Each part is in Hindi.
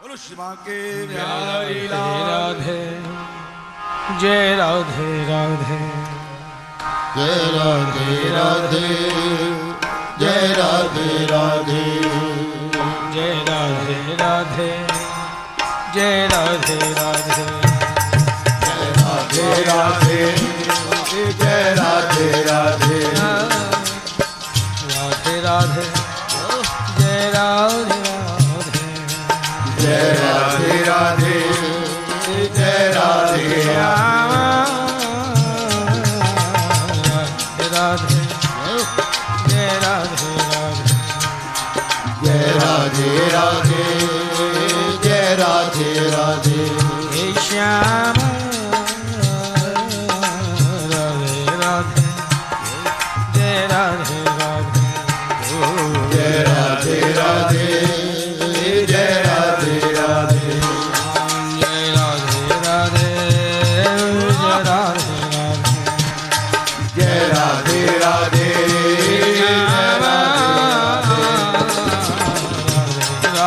बोलो शिवा के राधे राधे जय राधे राधे। जय राधे राधे जय राधे राधे। जय राधे राधे जय राधे राधे। राधे राधे जय राधे राधे। राधे राधे। जय राधे राधे जय राधे राधे जय राधे राधे जय राधे राधे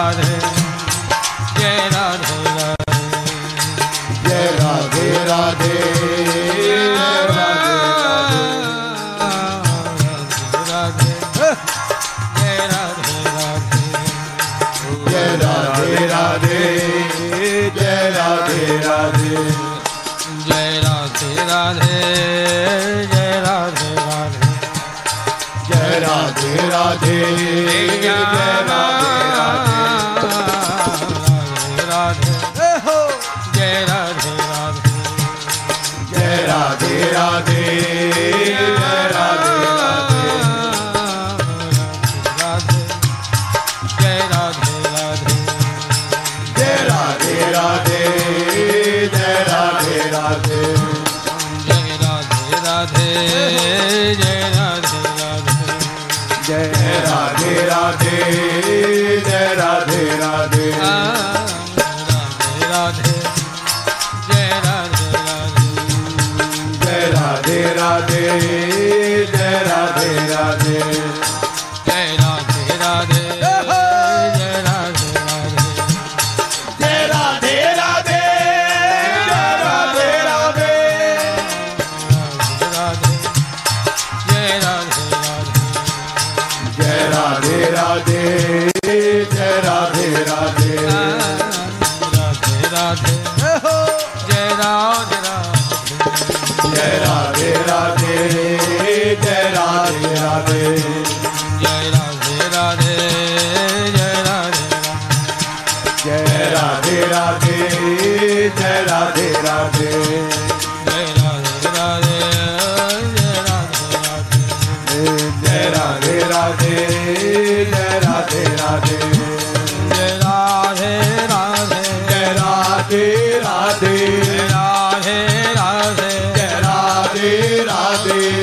राधे जय राधे राधे। जय राधे राधे राधे। राधे जय राधे राधे। जय राधे राधे। जय राधे राधे। जय राधे राधे। जय राधे राधे जय राधे। जय राधे राधे, जय राधे राधे। राधे जय राधे राधे। जय राधे राधे, जय राधे राधे। जय राधे राधे। जय Radhe Radhe. Radhe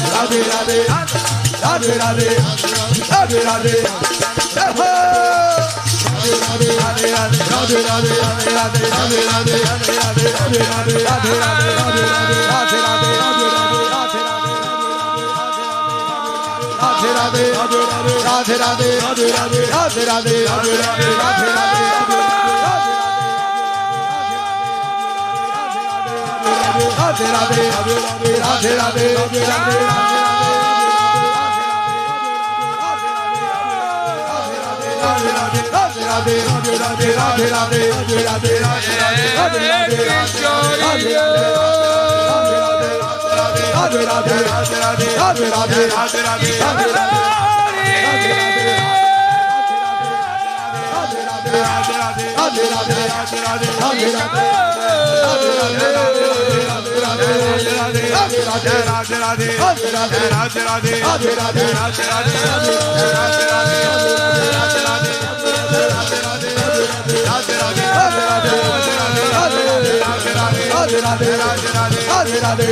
Radhe Radhe Radhe Radhe Radhe Radhe Radhe Radhe Radhe Radhe Radhe radhe, Radhe radhe, Radhe radhe, Radhe radhe, Radhe radhe, Radhe Radhe Radhe Radhe Radhe Radhe Radhe Radhe Radhe Radhe Radhe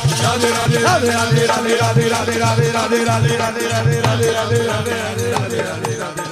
Radhe Radhe Radhe Radhe Radhe Radhe Radhe Radhe Radhe Radhe Radhe Radhe Radhe Radhe Radhe Radhe